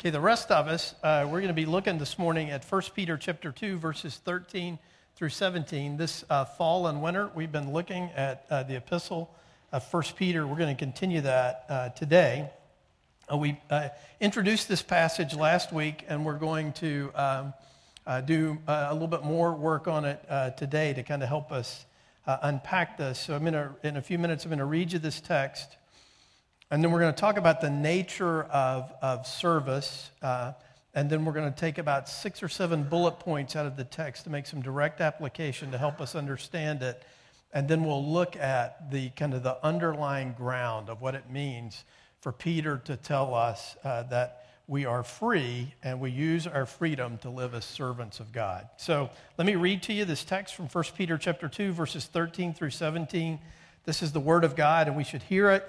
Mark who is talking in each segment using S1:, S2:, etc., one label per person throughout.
S1: Okay, the rest of us, uh, we're going to be looking this morning at 1 Peter chapter 2, verses 13 through 17. This uh, fall and winter, we've been looking at uh, the epistle of 1 Peter. We're going to continue that uh, today. Uh, we uh, introduced this passage last week, and we're going to um, do a little bit more work on it today to kind of help us unpack this. So I'm gonna, in a few minutes, I'm going to read you this text. And then we're going to talk about the nature of, of service. Uh, and then we're going to take about six or seven bullet points out of the text to make some direct application to help us understand it. And then we'll look at the kind of the underlying ground of what it means for Peter to tell us uh, that we are free and we use our freedom to live as servants of God. So let me read to you this text from 1 Peter chapter 2 verses 13 through 17. This is the word of God and we should hear it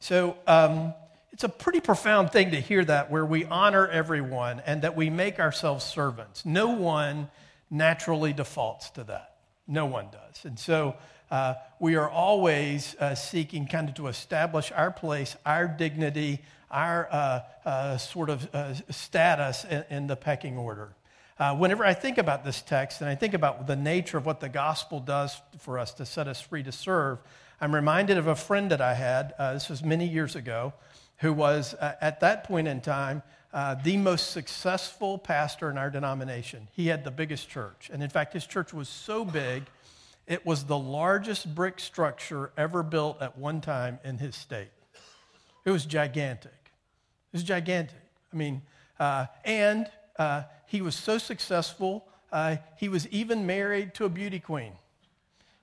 S1: So um, it's a pretty profound thing to hear that, where we honor everyone and that we make ourselves servants. No one naturally defaults to that. No one does. And so uh, we are always uh, seeking kind of to establish our place, our dignity, our uh, uh sort of uh, status in, in, the pecking order. Uh, whenever I think about this text and I think about the nature of what the gospel does for us to set us free to serve, I'm reminded of a friend that I had, uh, this was many years ago, who was uh, at that point in time uh, the most successful pastor in our denomination. He had the biggest church. And in fact, his church was so big, it was the largest brick structure ever built at one time in his state. It was gigantic. It was gigantic. I mean, uh, and uh, he was so successful, uh, he was even married to a beauty queen.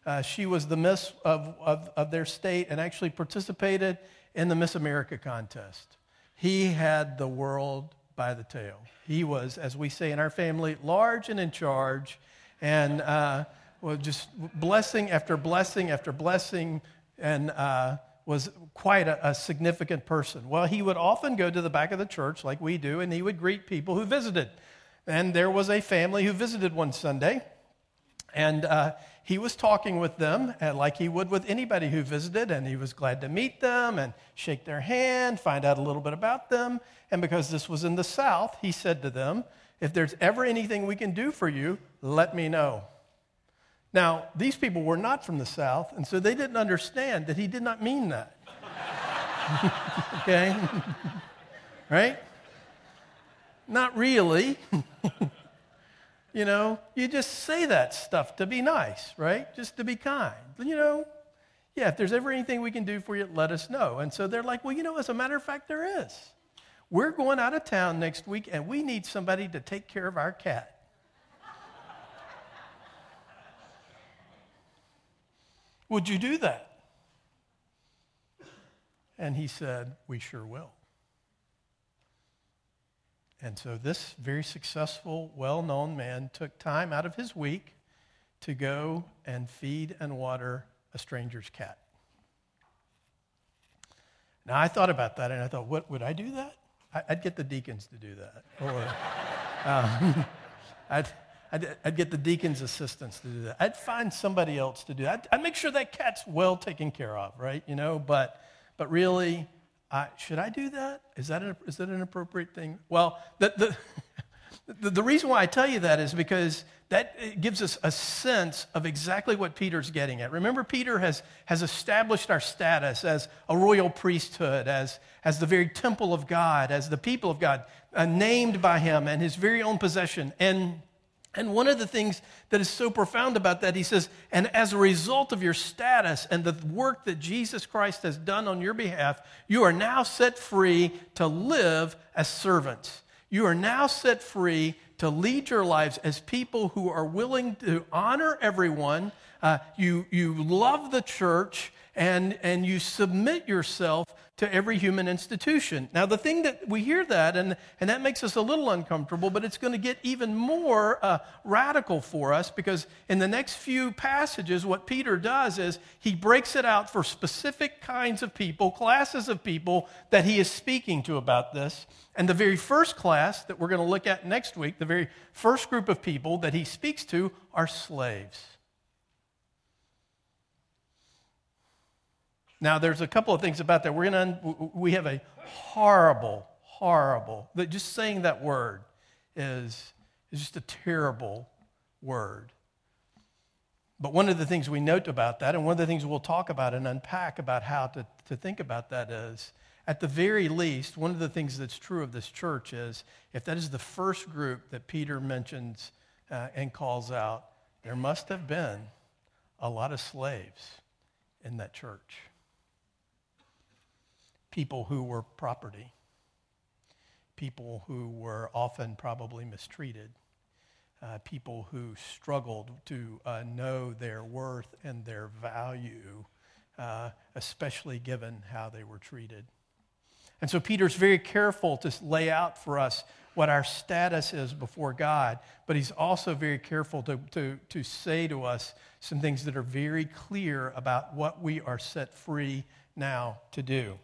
S1: Uh, she was the Miss of, of, of their state and actually participated in the Miss America contest. He had the world by the tail. He was, as we say in our family, large and in charge, and uh, well, just blessing after blessing after blessing, and uh, was quite a, a, significant person. Well, he would often go to the back of the church, like we do, and he would greet people who visited. And there was a family who visited one Sunday, and uh, he was talking with them like he would with anybody who visited, and he was glad to meet them and shake their hand, find out a little bit about them. And because this was in the South, he said to them, If there's ever anything we can do for you, let me know. Now, these people were not from the South, and so they didn't understand that he did not mean that. okay? right? Not really. You know, you just say that stuff to be nice, right? Just to be kind. You know, yeah, if there's ever anything we can do for you, let us know. And so they're like, well, you know, as a matter of fact, there is. We're going out of town next week and we need somebody to take care of our cat. Would you do that? And he said, We sure will. And so this very successful, well known man took time out of his week to go and feed and water a stranger's cat. Now, I thought about that and I thought, what, would I do that? I'd get the deacons to do that. Or um, I'd, I'd, I'd, get the deacons' assistants to do that. I'd find somebody else to do that. I'd, I'd make sure that cat's well taken care of, right? You know, but, but really, I, should I do that? Is that, an, is that an appropriate thing? Well, the, the, the, the reason why I tell you that is because that gives us a sense of exactly what Peter's getting at. Remember, Peter has, has established our status as a royal priesthood, as, as the very temple of God, as the people of God, uh, named by him and his very own possession. And and one of the things that is so profound about that, he says, and as a result of your status and the work that Jesus Christ has done on your behalf, you are now set free to live as servants. You are now set free to lead your lives as people who are willing to honor everyone, uh, you, you love the church and, and you submit yourself to every human institution. Now, the thing that we hear that, and, and that makes us a little uncomfortable, but it's going to get even more uh, radical for us because in the next few passages, what Peter does is he breaks it out for specific kinds of people, classes of people that he is speaking to about this. And the very first class that we're going to look at next week, the very first group of people that he speaks to are slaves. Now, there's a couple of things about that. We're to, we have a horrible, horrible, that just saying that word is, is just a terrible word. But one of the things we note about that, and one of the things we'll talk about and unpack about how to, to think about that is, at the very least, one of the things that's true of this church is if that is the first group that Peter mentions uh, and calls out, there must have been a lot of slaves in that church people who were property, people who were often probably mistreated, uh, people who struggled to uh, know their worth and their value, uh, especially given how they were treated. And so Peter's very careful to lay out for us what our status is before God, but he's also very careful to, to, to say to us some things that are very clear about what we are set free now to do.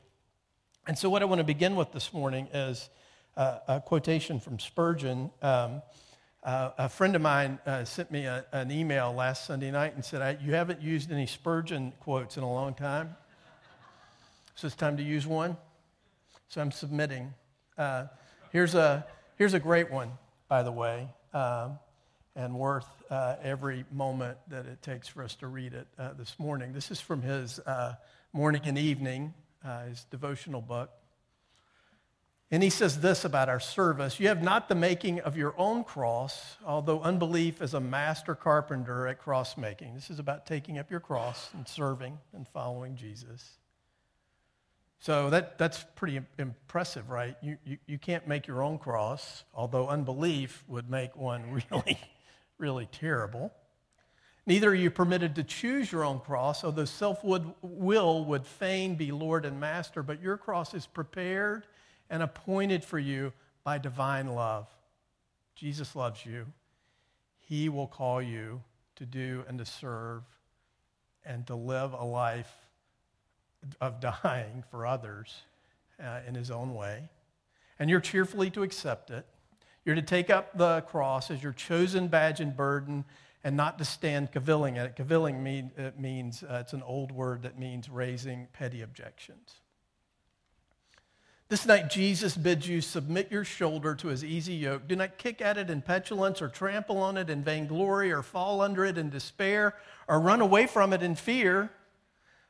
S1: And so, what I want to begin with this morning is uh, a quotation from Spurgeon. Um, uh, a friend of mine uh, sent me a, an email last Sunday night and said, You haven't used any Spurgeon quotes in a long time. So, it's time to use one. So, I'm submitting. Uh, here's, a, here's a great one, by the way, um, and worth uh, every moment that it takes for us to read it uh, this morning. This is from his morning and evening uh, his devotional book. And he says this about our service You have not the making of your own cross, although unbelief is a master carpenter at cross making. This is about taking up your cross and serving and following Jesus. So that, that's pretty impressive, right? You, you, you can't make your own cross, although unbelief would make one really, really terrible. Neither are you permitted to choose your own cross, although self will would fain be Lord and Master, but your cross is prepared and appointed for you by divine love. Jesus loves you. He will call you to do and to serve and to live a life of dying for others uh, in his own way. And you're cheerfully to accept it. You're to take up the cross as your chosen badge and burden and not to stand cavilling at it. Cavilling mean, it means, uh, it's an old word that means raising petty objections. This night, Jesus bids you submit your shoulder to his easy yoke. Do not kick at it in petulance or trample on it in vainglory or fall under it in despair or run away from it in fear,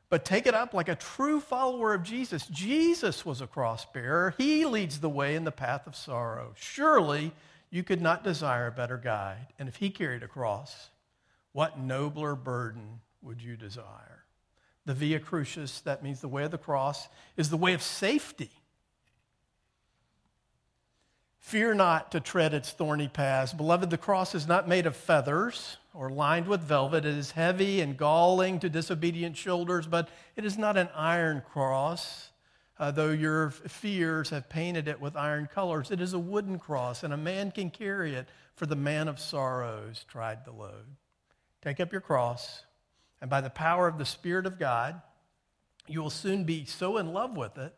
S1: but take it up like a true follower of Jesus. Jesus was a cross bearer, he leads the way in the path of sorrow. Surely, you could not desire a better guide. And if he carried a cross, what nobler burden would you desire? The Via Crucis, that means the way of the cross, is the way of safety. Fear not to tread its thorny paths. Beloved, the cross is not made of feathers or lined with velvet. It is heavy and galling to disobedient shoulders, but it is not an iron cross uh, though your fears have painted it with iron colors. It is a wooden cross, and a man can carry it, for the man of sorrows tried the load. Take up your cross, and by the power of the Spirit of God, you will soon be so in love with it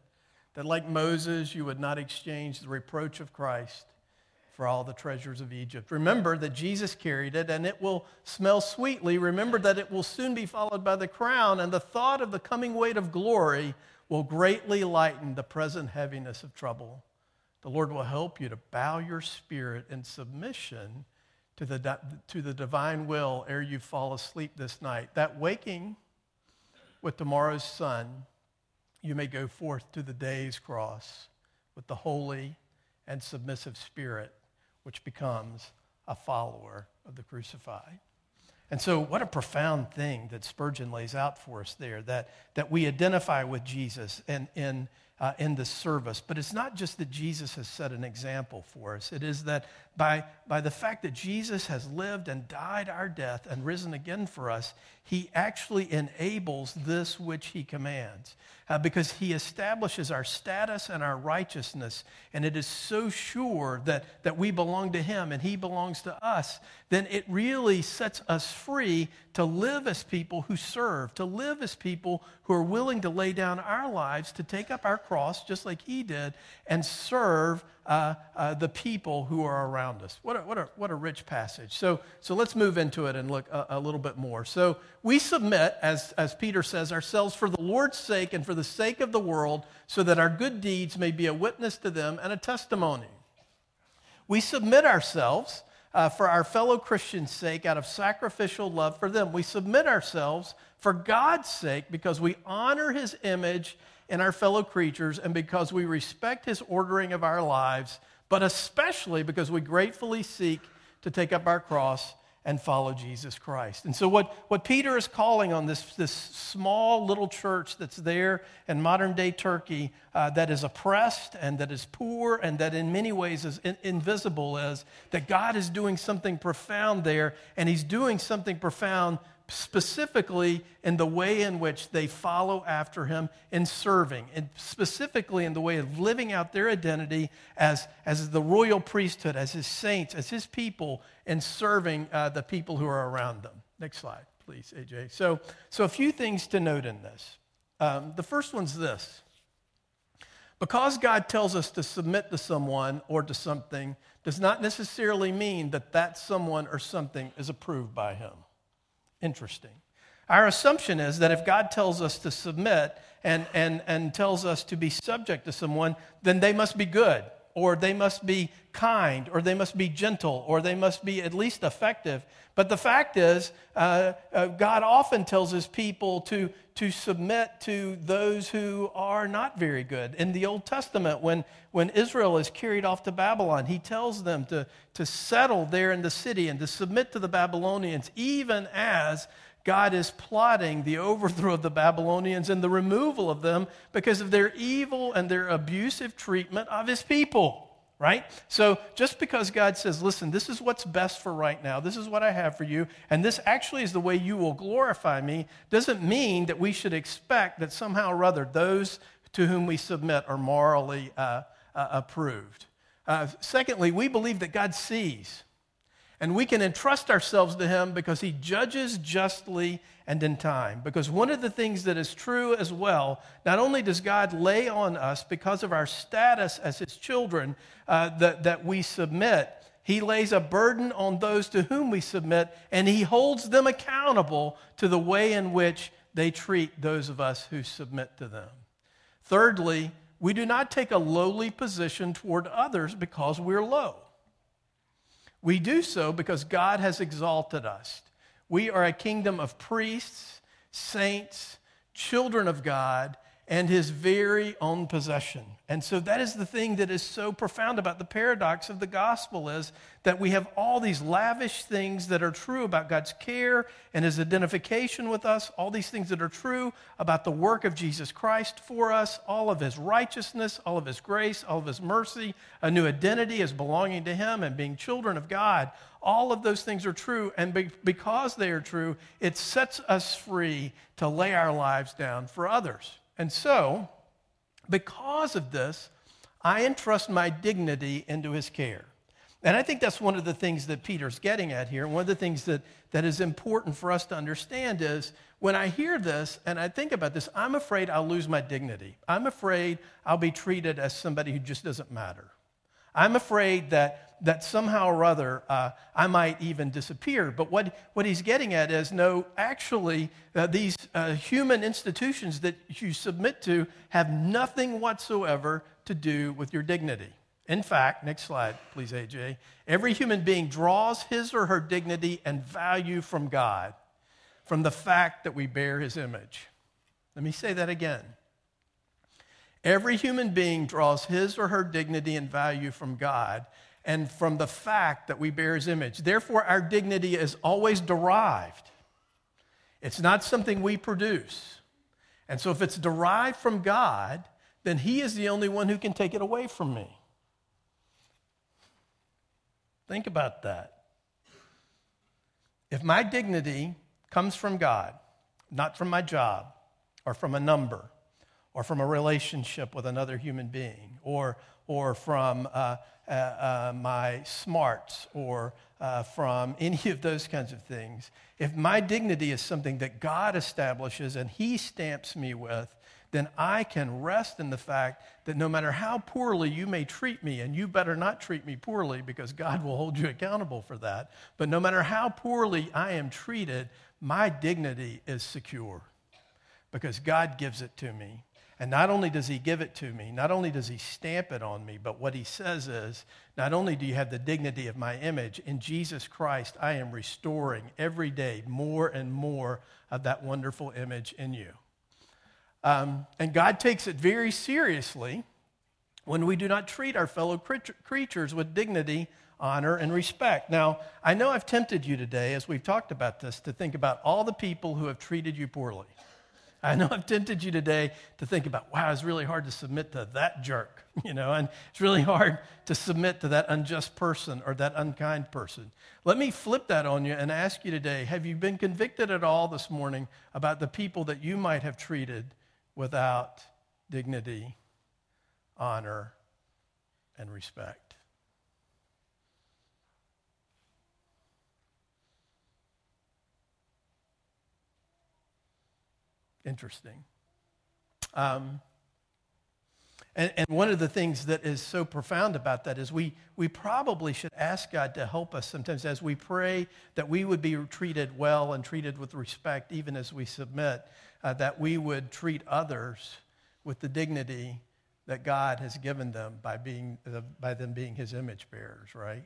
S1: that, like Moses, you would not exchange the reproach of Christ for all the treasures of Egypt. Remember that Jesus carried it, and it will smell sweetly. Remember that it will soon be followed by the crown, and the thought of the coming weight of glory will greatly lighten the present heaviness of trouble. The Lord will help you to bow your spirit in submission to the, to the divine will ere you fall asleep this night. That waking with tomorrow's sun, you may go forth to the day's cross with the holy and submissive spirit, which becomes a follower of the crucified. And so, what a profound thing that Spurgeon lays out for us there that, that we identify with Jesus in, in, uh, in this service. But it's not just that Jesus has set an example for us, it is that, by, by the fact that Jesus has lived and died our death and risen again for us, he actually enables this which he commands uh, because he establishes our status and our righteousness. And it is so sure that, that we belong to him and he belongs to us, then it really sets us free to live as people who serve, to live as people who are willing to lay down our lives, to take up our cross just like he did, and serve uh, uh, the people who are around us. What a, what a, what a rich passage. So, so let's move into it and look a, a little bit more. So we submit, as, as Peter says, ourselves for the Lord's sake and for the sake of the world, so that our good deeds may be a witness to them and a testimony. We submit ourselves uh, for our fellow Christians' sake out of sacrificial love for them. We submit ourselves for God's sake because we honor his image in our fellow creatures and because we respect his ordering of our lives, but especially because we gratefully seek to take up our cross and follow Jesus Christ. And so, what, what Peter is calling on this, this small little church that's there in modern day Turkey uh, that is oppressed and that is poor and that in many ways is in, invisible is that God is doing something profound there, and He's doing something profound specifically in the way in which they follow after him in serving, and specifically in the way of living out their identity as, as the royal priesthood, as his saints, as his people, and serving uh, the people who are around them. Next slide, please, AJ. So, so a few things to note in this. Um, the first one's this because God tells us to submit to someone or to something, does not necessarily mean that that someone or something is approved by him. Interesting. Our assumption is that if God tells us to submit and, and, and tells us to be subject to someone, then they must be good, or they must be kind, or they must be gentle, or they must be at least effective. But the fact is, uh, uh, God often tells his people to, to submit to those who are not very good. In the Old Testament, when, when Israel is carried off to Babylon, he tells them to, to settle there in the city and to submit to the Babylonians, even as God is plotting the overthrow of the Babylonians and the removal of them because of their evil and their abusive treatment of his people right? So just because God says, listen, this is what's best for right now, this is what I have for you, and this actually is the way you will glorify me, doesn't mean that we should expect that somehow or other those to whom we submit are morally uh, uh, approved. Uh, secondly, we believe that God sees. And we can entrust ourselves to Him because He judges justly and in time. Because one of the things that is true as well, not only does God lay on us because of our status as His children uh, that, that we submit, He lays a burden on those to whom we submit, and He holds them accountable to the way in which they treat those of us who submit to them. Thirdly, we do not take a lowly position toward others because we're low. We do so because God has exalted us. We are a kingdom of priests, saints, children of God, and his very own possession. And so that is the thing that is so profound about the paradox of the gospel is that we have all these lavish things that are true about God's care and his identification with us, all these things that are true about the work of Jesus Christ for us, all of his righteousness, all of his grace, all of his mercy, a new identity as belonging to him and being children of God. All of those things are true, and because they are true, it sets us free to lay our lives down for others. And so, because of this, I entrust my dignity into his care. And I think that's one of the things that Peter's getting at here. One of the things that, that is important for us to understand is when I hear this and I think about this, I'm afraid I'll lose my dignity. I'm afraid I'll be treated as somebody who just doesn't matter. I'm afraid that, that somehow or other uh, I might even disappear. But what, what he's getting at is no, actually, uh, these uh, human institutions that you submit to have nothing whatsoever to do with your dignity. In fact, next slide, please, AJ. Every human being draws his or her dignity and value from God, from the fact that we bear his image. Let me say that again. Every human being draws his or her dignity and value from God and from the fact that we bear his image. Therefore, our dignity is always derived. It's not something we produce. And so, if it's derived from God, then he is the only one who can take it away from me. Think about that. If my dignity comes from God, not from my job or from a number or from a relationship with another human being or, or from uh, uh, uh, my smarts or uh, from any of those kinds of things, if my dignity is something that God establishes and He stamps me with, then I can rest in the fact that no matter how poorly you may treat me, and you better not treat me poorly because God will hold you accountable for that, but no matter how poorly I am treated, my dignity is secure because God gives it to me. And not only does he give it to me, not only does he stamp it on me, but what he says is, not only do you have the dignity of my image, in Jesus Christ, I am restoring every day more and more of that wonderful image in you. Um, and God takes it very seriously when we do not treat our fellow creatures with dignity, honor, and respect. Now, I know I've tempted you today, as we've talked about this, to think about all the people who have treated you poorly. I know I've tempted you today to think about, wow, it's really hard to submit to that jerk, you know, and it's really hard to submit to that unjust person or that unkind person. Let me flip that on you and ask you today have you been convicted at all this morning about the people that you might have treated without dignity, honor, and respect. Interesting. Um, and, and, one of the things that is so profound about that is we, we probably should ask God to help us sometimes as we pray that we would be treated well and treated with respect, even as we submit, uh, that we would treat others with the dignity that God has given them by, being, uh, by them being his image bearers, right?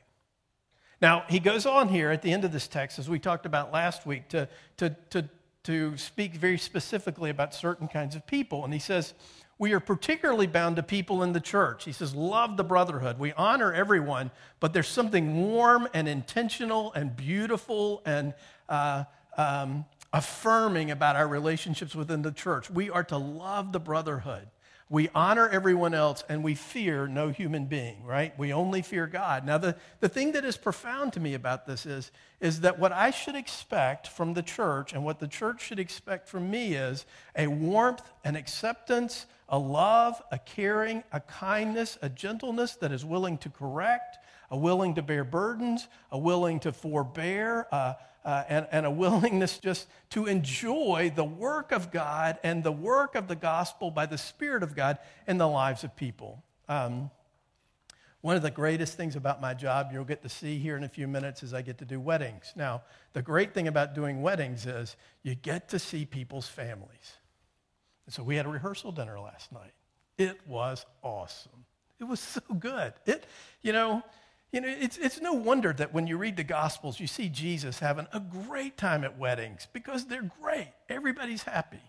S1: Now, he goes on here at the end of this text, as we talked about last week, to, to, to, to speak very specifically about certain kinds of people. And he says, we are particularly bound to people in the church. He says, Love the brotherhood. We honor everyone, but there's something warm and intentional and beautiful and uh, um, affirming about our relationships within the church. We are to love the brotherhood. We honor everyone else and we fear no human being, right? We only fear God. Now, the, the thing that is profound to me about this is, is that what I should expect from the church and what the church should expect from me is a warmth, an acceptance, a love, a caring, a kindness, a gentleness that is willing to correct, a willing to bear burdens, a willing to forbear, uh, uh, and, and a willingness just to enjoy the work of God and the work of the gospel by the Spirit of God in the lives of people. Um, one of the greatest things about my job, you'll get to see here in a few minutes, is I get to do weddings. Now, the great thing about doing weddings is you get to see people's families. And so we had a rehearsal dinner last night. It was awesome. It was so good. It, you know, you know, it's, it's no wonder that when you read the Gospels, you see Jesus having a great time at weddings because they're great. Everybody's happy.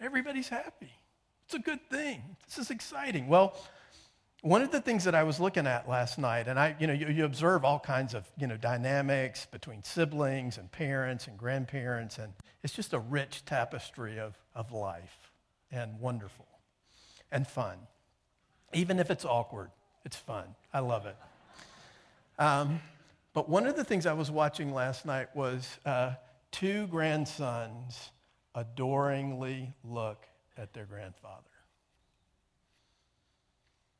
S1: Everybody's happy. It's a good thing. This is exciting. Well, one of the things that I was looking at last night, and I, you know, you, you observe all kinds of, you know, dynamics between siblings and parents and grandparents, and it's just a rich tapestry of, of life and wonderful and fun. Even if it's awkward, it's fun. I love it. Um, but one of the things I was watching last night was uh, two grandsons adoringly look at their grandfather.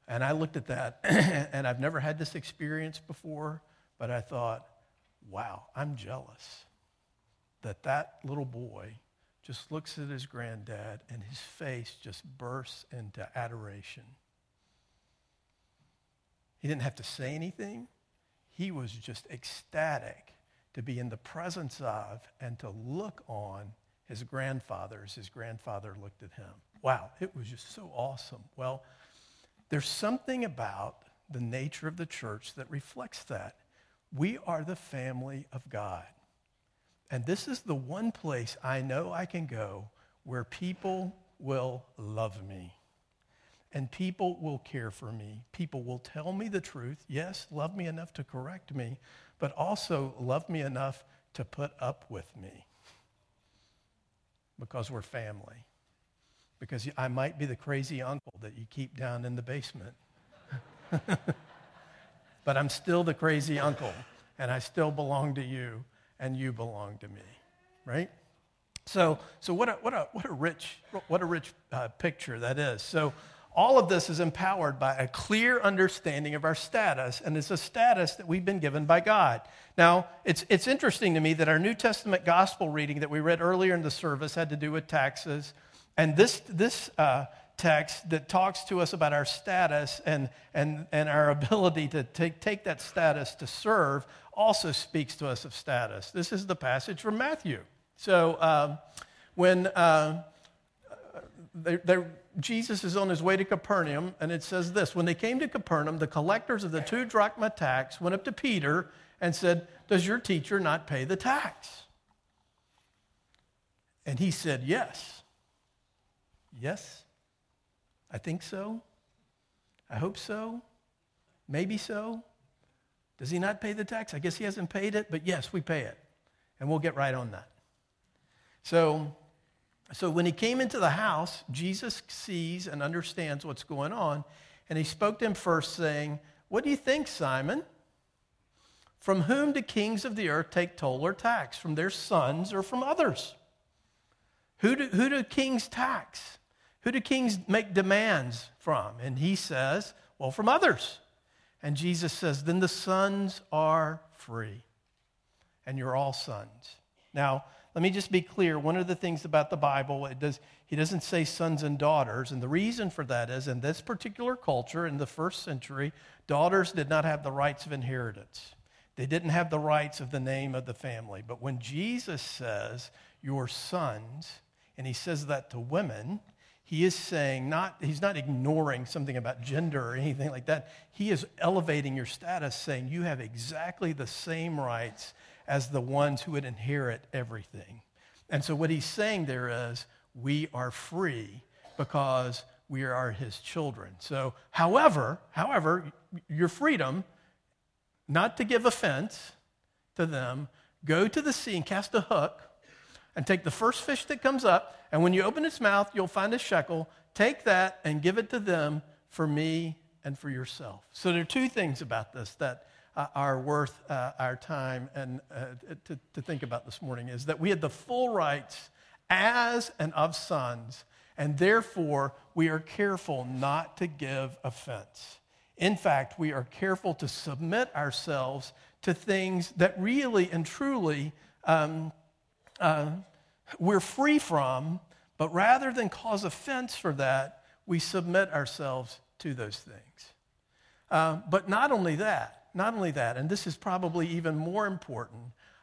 S1: And I looked at that, and I've never had this experience before, but I thought, wow, I'm jealous that that little boy just looks at his granddad and his face just bursts into adoration. He didn't have to say anything. He was just ecstatic to be in the presence of and to look on his grandfather as his grandfather looked at him. Wow, it was just so awesome. Well, there's something about the nature of the church that reflects that. We are the family of God. And this is the one place I know I can go where people will love me and people will care for me. People will tell me the truth. Yes, love me enough to correct me, but also love me enough to put up with me because we're family. Because I might be the crazy uncle that you keep down in the basement. but I'm still the crazy uncle, and I still belong to you, and you belong to me, right? So, so what, a, what, a, what a rich, what a rich uh, picture that is. So all of this is empowered by a clear understanding of our status, and it's a status that we've been given by God. Now, it's, it's interesting to me that our New Testament gospel reading that we read earlier in the service had to do with taxes, and this, this uh, text that talks to us about our status and, and, and our ability to take, take that status to serve also speaks to us of status. This is the passage from Matthew. So um, when uh, they, they, Jesus is on his way to Capernaum, and it says this When they came to Capernaum, the collectors of the two drachma tax went up to Peter and said, Does your teacher not pay the tax? And he said, Yes. Yes, I think so. I hope so. Maybe so. Does he not pay the tax? I guess he hasn't paid it, but yes, we pay it. And we'll get right on that. So, so when he came into the house, Jesus sees and understands what's going on. And he spoke to him first, saying, What do you think, Simon? From whom do kings of the earth take toll or tax? From their sons or from others? Who do, who do kings tax? Who do kings make demands from? And he says, Well, from others. And Jesus says, Then the sons are free, and you're all sons. Now, let me just be clear. One of the things about the Bible, it does, he doesn't say sons and daughters. And the reason for that is in this particular culture, in the first century, daughters did not have the rights of inheritance. They didn't have the rights of the name of the family. But when Jesus says, your sons, and he says that to women, he is saying not he's not ignoring something about gender or anything like that he is elevating your status saying you have exactly the same rights as the ones who would inherit everything. And so what he's saying there is, we are free because we are his children. So, however, however, your freedom, not to give offense to them, go to the sea and cast a hook and take the first fish that comes up, and when you open its mouth, you'll find a shekel. Take that and give it to them for me and for yourself. So there are two things about this that uh, are worth uh, our time and uh, to, to think about this morning is that we had the full rights as and of sons, and therefore we are careful not to give offense. In fact, we are careful to submit ourselves to things that really and truly um, uh, we're free from, but rather than cause offense for that, we submit ourselves to those things. Uh, but not only that, not only that, and this is probably even more important,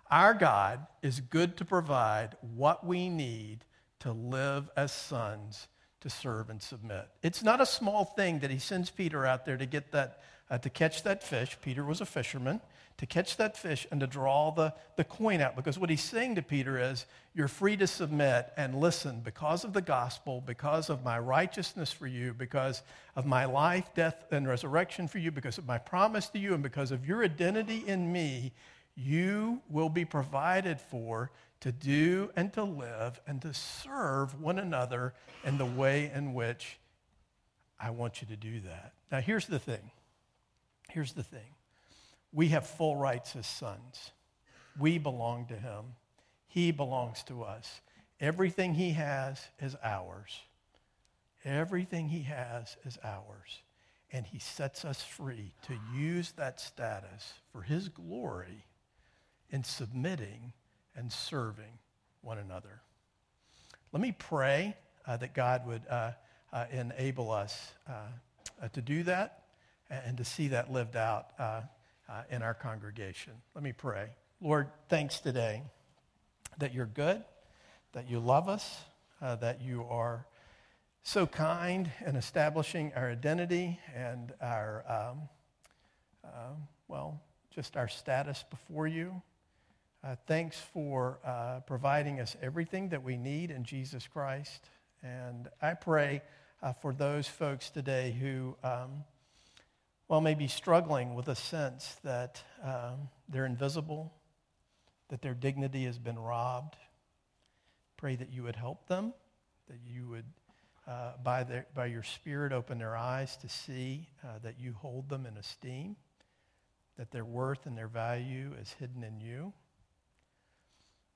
S1: our God is good to provide what we need to live as sons to serve and submit. It's not a small thing that he sends Peter out there to get that, uh, to catch that fish. Peter was a fisherman to catch that fish and to draw the, the coin out. Because what he's saying to Peter is, You're free to submit and listen because of the gospel, because of my righteousness for you, because of my life, death, and resurrection for you, because of my promise to you, and because of your identity in me, you will be provided for to do and to live and to serve one another in the way in which I want you to do that. Now, here's the thing. Here's the thing we have full rights as sons. We belong to him. He belongs to us. Everything he has is ours. Everything he has is ours. And he sets us free to use that status for his glory in submitting and serving one another. Let me pray uh, that God would uh, uh, enable us uh, uh, to do that and to see that lived out uh, in our congregation. Let me pray. Lord, thanks today that you're good, that you love us, uh, that you are so kind in establishing our identity and our, um, uh, well, just our status before you. Uh, thanks for uh, providing us everything that we need in Jesus Christ. And I pray uh, for those folks today who um, well, maybe struggling with a sense that um, they're invisible, that their dignity has been robbed. Pray that you would help them, that you would, uh, by, their, by your Spirit, open their eyes to see uh, that you hold them in esteem. that their worth and their value is hidden in you.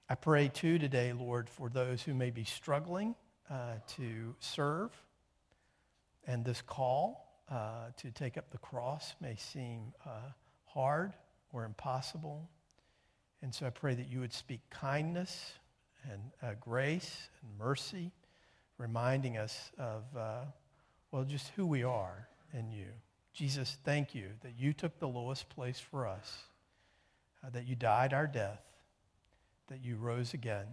S1: I pray too today, Lord, for those who may be struggling uh, to serve, and this call uh, to take up the cross may seem uh, hard or impossible. And so I pray that you would speak kindness and uh, grace and mercy, reminding us of, uh, well, just who we are in you. Jesus, thank you that you took the lowest place for us, uh, that you died our death, that you rose again,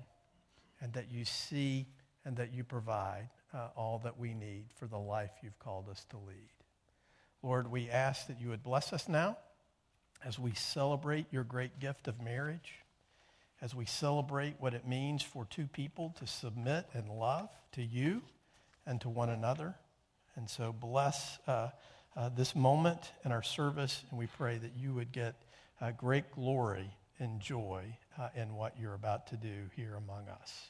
S1: and that you see and that you provide uh, all that we need for the life you've called us to lead. Lord, we ask that you would bless us now as we celebrate your great gift of marriage, as we celebrate what it means for two people to submit and love to you and to one another. And so bless uh, uh, this moment in our service, and we pray that you would get uh, great glory and joy uh, in what you're about to do here among us.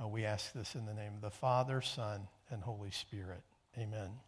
S1: Uh, we ask this in the name of the Father, Son, and Holy Spirit. Amen.